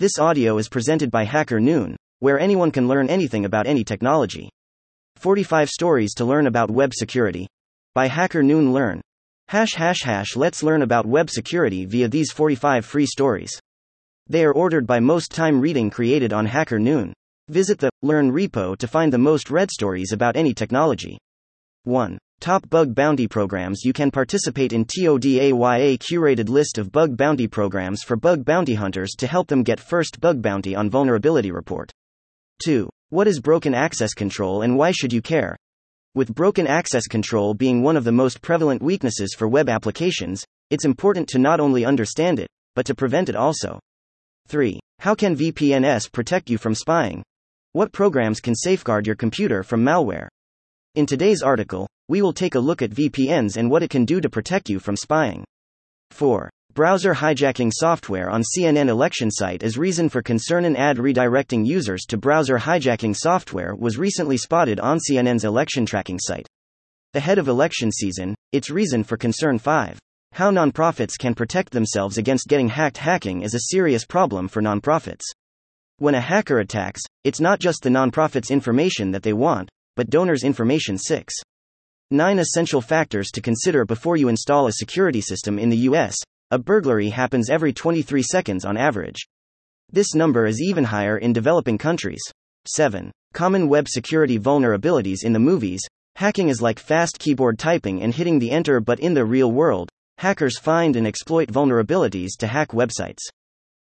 This audio is presented by HackerNoon, where anyone can learn anything about any technology. 45 stories to learn about web security. By HackerNoon Learn. Hash hash hash let's learn about web security via these 45 free stories. They are ordered by most time reading created on HackerNoon. Visit the Learn repo to find the most read stories about any technology. 1. Top bug bounty programs You can participate in TODAYA curated list of bug bounty programs for bug bounty hunters to help them get first bug bounty on vulnerability report. 2. What is broken access control and why should you care? With broken access control being one of the most prevalent weaknesses for web applications, it's important to not only understand it, but to prevent it also. 3. How can VPNs protect you from spying? What programs can safeguard your computer from malware? In today's article, we will take a look at VPNs and what it can do to protect you from spying. 4. Browser hijacking software on CNN election site as reason for concern and ad redirecting users to browser hijacking software was recently spotted on CNN's election tracking site. Ahead of election season, it's reason for concern 5. How nonprofits can protect themselves against getting hacked. Hacking is a serious problem for nonprofits. When a hacker attacks, it's not just the nonprofit's information that they want, but donors' information. 6. 9 Essential factors to consider before you install a security system in the US. A burglary happens every 23 seconds on average. This number is even higher in developing countries. 7. Common web security vulnerabilities in the movies. Hacking is like fast keyboard typing and hitting the enter, but in the real world, hackers find and exploit vulnerabilities to hack websites.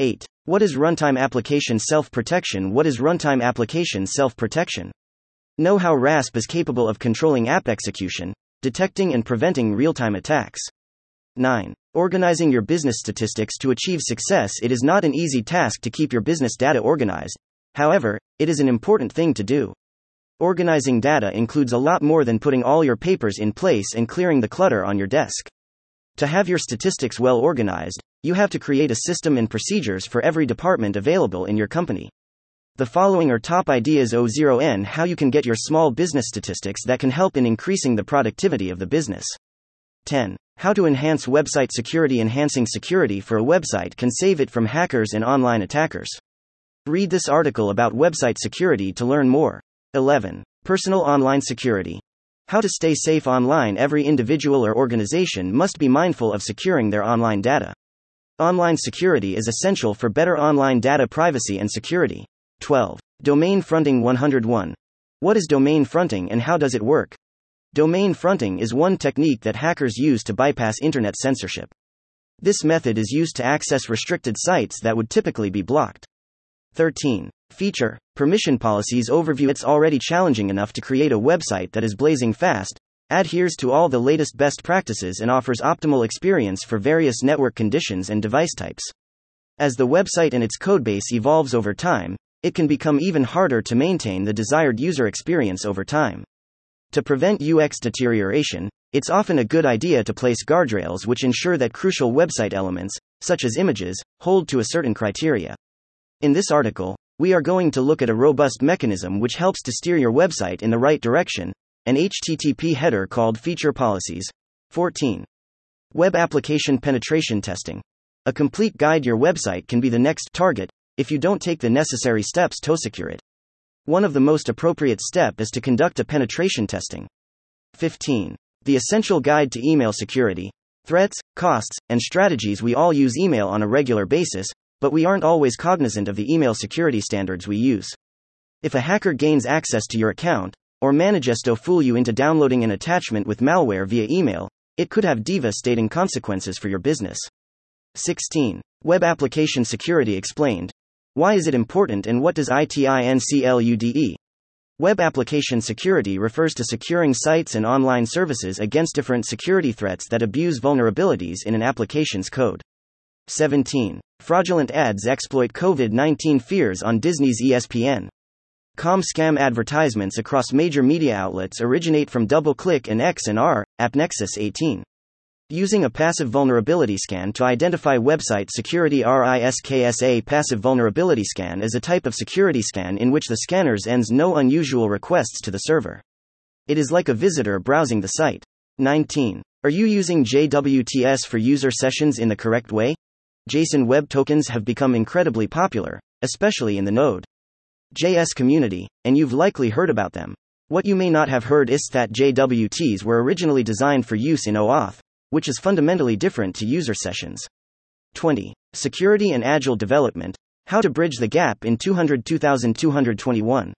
8. What is runtime application self protection? What is runtime application self protection? Know how RASP is capable of controlling app execution, detecting and preventing real time attacks. 9. Organizing your business statistics to achieve success. It is not an easy task to keep your business data organized. However, it is an important thing to do. Organizing data includes a lot more than putting all your papers in place and clearing the clutter on your desk. To have your statistics well organized, you have to create a system and procedures for every department available in your company. The following are top ideas O0N how you can get your small business statistics that can help in increasing the productivity of the business. 10. How to enhance website security. Enhancing security for a website can save it from hackers and online attackers. Read this article about website security to learn more. 11. Personal online security. How to stay safe online. Every individual or organization must be mindful of securing their online data. Online security is essential for better online data privacy and security. 12. Domain fronting 101. What is domain fronting and how does it work? Domain fronting is one technique that hackers use to bypass internet censorship. This method is used to access restricted sites that would typically be blocked. 13. Feature Permission policies overview. It's already challenging enough to create a website that is blazing fast, adheres to all the latest best practices, and offers optimal experience for various network conditions and device types. As the website and its codebase evolves over time, it can become even harder to maintain the desired user experience over time. To prevent UX deterioration, it's often a good idea to place guardrails which ensure that crucial website elements, such as images, hold to a certain criteria. In this article, we are going to look at a robust mechanism which helps to steer your website in the right direction an HTTP header called Feature Policies. 14. Web Application Penetration Testing. A complete guide your website can be the next target if you don't take the necessary steps to secure it. One of the most appropriate step is to conduct a penetration testing. 15. The essential guide to email security. Threats, costs, and strategies We all use email on a regular basis, but we aren't always cognizant of the email security standards we use. If a hacker gains access to your account, or manages to fool you into downloading an attachment with malware via email, it could have devastating consequences for your business. 16. Web Application Security Explained. Why is it important and what does ITINCLUDE? Web application security refers to securing sites and online services against different security threats that abuse vulnerabilities in an application's code. 17. Fraudulent ads exploit COVID 19 fears on Disney's ESPN. Com scam advertisements across major media outlets originate from DoubleClick and Xandr, AppNexus 18 using a passive vulnerability scan to identify website security RISKSA passive vulnerability scan is a type of security scan in which the scanner ends no unusual requests to the server. It is like a visitor browsing the site. 19. Are you using JWTs for user sessions in the correct way? JSON Web Tokens have become incredibly popular, especially in the Node.js community, and you've likely heard about them. What you may not have heard is that JWTs were originally designed for use in OAuth, which is fundamentally different to user sessions. 20. Security and Agile Development How to Bridge the Gap in 200 2221.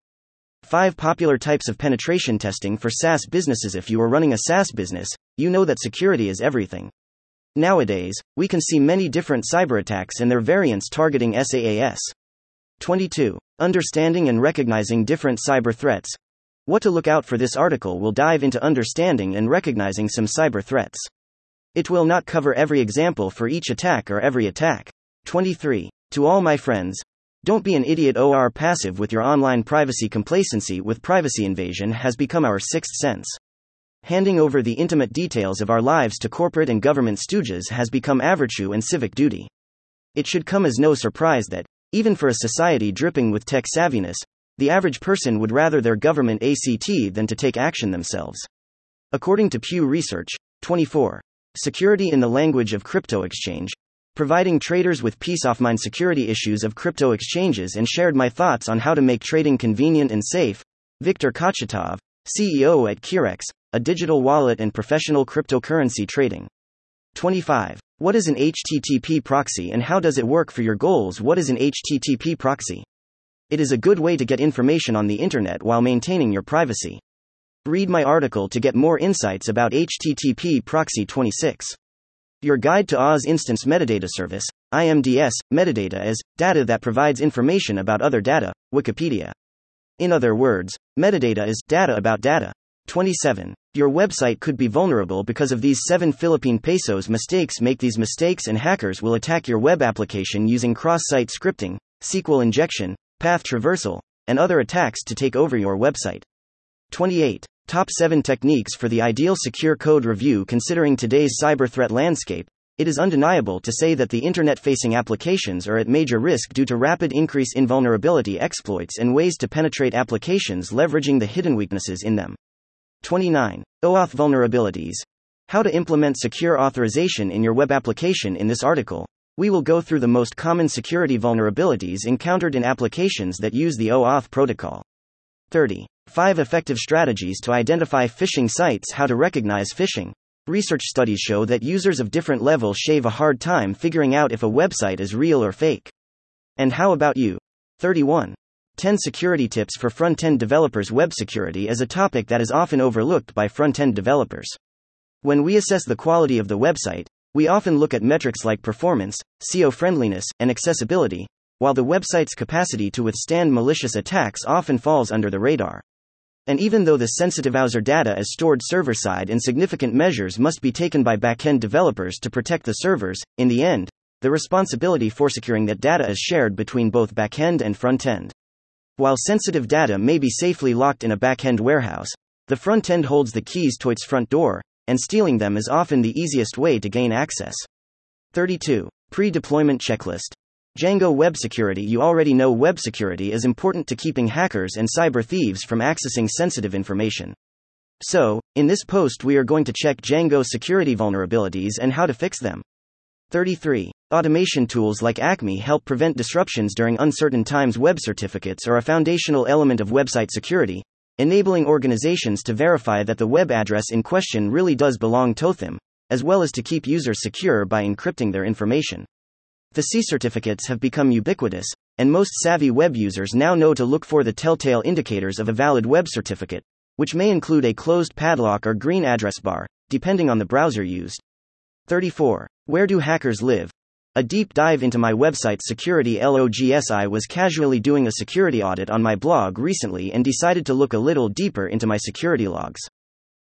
5 Popular types of penetration testing for SaaS businesses. If you are running a SaaS business, you know that security is everything. Nowadays, we can see many different cyber attacks and their variants targeting SaaS. 22. Understanding and recognizing different cyber threats. What to look out for this article will dive into understanding and recognizing some cyber threats. It will not cover every example for each attack or every attack. 23. To all my friends, don't be an idiot or passive with your online privacy complacency with privacy invasion has become our sixth sense. Handing over the intimate details of our lives to corporate and government stooges has become a and civic duty. It should come as no surprise that, even for a society dripping with tech savviness, the average person would rather their government ACT than to take action themselves. According to Pew Research, 24. Security in the language of crypto exchange, providing traders with peace of mind security issues of crypto exchanges and shared my thoughts on how to make trading convenient and safe. Viktor Kochetov, CEO at Curex, a digital wallet and professional cryptocurrency trading. 25. What is an HTTP proxy and how does it work for your goals? What is an HTTP proxy? It is a good way to get information on the internet while maintaining your privacy. Read my article to get more insights about HTTP proxy 26. Your guide to Oz Instance Metadata Service, IMDS, metadata is data that provides information about other data, Wikipedia. In other words, metadata is data about data. 27. Your website could be vulnerable because of these 7 Philippine pesos mistakes. Make these mistakes, and hackers will attack your web application using cross site scripting, SQL injection, path traversal, and other attacks to take over your website. 28. Top 7 Techniques for the Ideal Secure Code Review Considering today's cyber threat landscape, it is undeniable to say that the internet facing applications are at major risk due to rapid increase in vulnerability exploits and ways to penetrate applications leveraging the hidden weaknesses in them. 29. OAuth vulnerabilities. How to implement secure authorization in your web application. In this article, we will go through the most common security vulnerabilities encountered in applications that use the OAuth protocol. 30. 5 Effective strategies to identify phishing sites. How to recognize phishing. Research studies show that users of different levels shave a hard time figuring out if a website is real or fake. And how about you? 31. 10 Security Tips for Front End Developers Web security is a topic that is often overlooked by front end developers. When we assess the quality of the website, we often look at metrics like performance, SEO friendliness, and accessibility, while the website's capacity to withstand malicious attacks often falls under the radar. And even though the sensitive user data is stored server side and significant measures must be taken by backend developers to protect the servers, in the end, the responsibility for securing that data is shared between both backend and front end. While sensitive data may be safely locked in a backend warehouse, the front end holds the keys to its front door, and stealing them is often the easiest way to gain access. 32. Pre deployment checklist. Django Web Security You already know web security is important to keeping hackers and cyber thieves from accessing sensitive information. So, in this post, we are going to check Django security vulnerabilities and how to fix them. 33. Automation tools like Acme help prevent disruptions during uncertain times. Web certificates are a foundational element of website security, enabling organizations to verify that the web address in question really does belong to them, as well as to keep users secure by encrypting their information. The C certificates have become ubiquitous, and most savvy web users now know to look for the telltale indicators of a valid web certificate, which may include a closed padlock or green address bar, depending on the browser used. 34. Where do hackers live? A deep dive into my website's security LOGSI was casually doing a security audit on my blog recently and decided to look a little deeper into my security logs.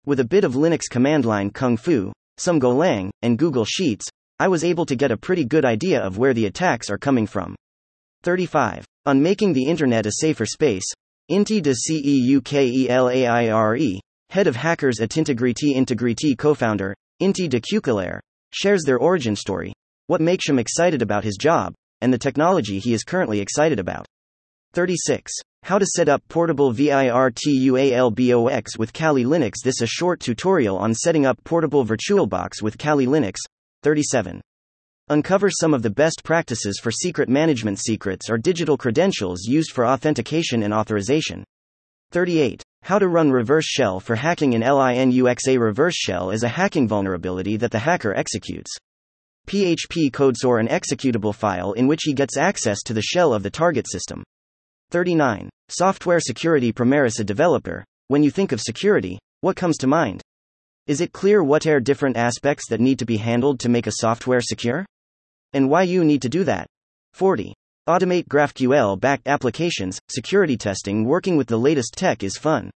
With a bit of Linux command line kung fu, some Golang, and Google Sheets, I was able to get a pretty good idea of where the attacks are coming from. 35. On making the internet a safer space, Inti de Ceukelaire, head of hackers at Intigriti Intigriti co founder, Inti de Ceukelaire, shares their origin story, what makes him excited about his job, and the technology he is currently excited about. 36. How to set up portable VIRTUALBOX with Kali Linux. This is a short tutorial on setting up portable VirtualBox with Kali Linux, 37. Uncover some of the best practices for secret management secrets or digital credentials used for authentication and authorization. 38. How to run reverse shell for hacking in Linux. A reverse shell is a hacking vulnerability that the hacker executes. PHP codes or an executable file in which he gets access to the shell of the target system. 39. Software security. Primaris a developer. When you think of security, what comes to mind? Is it clear what are different aspects that need to be handled to make a software secure? And why you need to do that? 40. Automate GraphQL backed applications, security testing working with the latest tech is fun.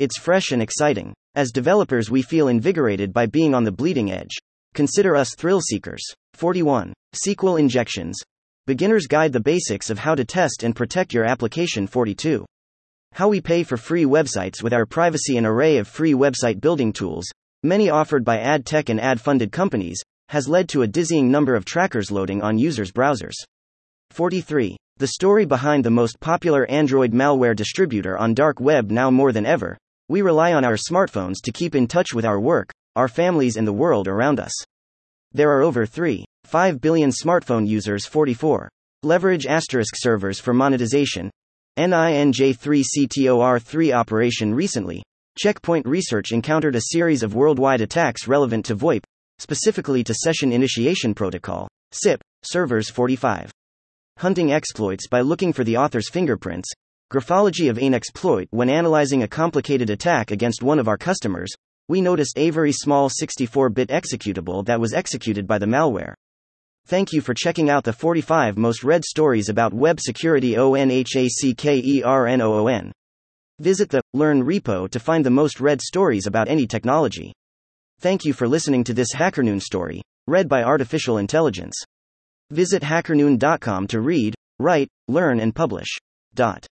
It's fresh and exciting. As developers, we feel invigorated by being on the bleeding edge. Consider us thrill seekers. 41. SQL injections. Beginner's Guide The basics of how to test and protect your application. 42. How we pay for free websites with our privacy. An array of free website building tools, many offered by ad tech and ad funded companies, has led to a dizzying number of trackers loading on users' browsers. 43. The story behind the most popular Android malware distributor on dark web now more than ever. We rely on our smartphones to keep in touch with our work, our families, and the world around us. There are over 3. 5 billion smartphone users 44. Leverage asterisk servers for monetization. NINJ3CTOR3 operation recently. Checkpoint Research encountered a series of worldwide attacks relevant to VoIP, specifically to Session Initiation Protocol, SIP, servers 45. Hunting exploits by looking for the author's fingerprints. Graphology of an exploit When analyzing a complicated attack against one of our customers, we noticed a very small 64 bit executable that was executed by the malware. Thank you for checking out the 45 most read stories about web security ONHACKERNOON. Visit the Learn repo to find the most read stories about any technology. Thank you for listening to this HackerNoon story, read by Artificial Intelligence. Visit hackerNoon.com to read, write, learn, and publish. Dot.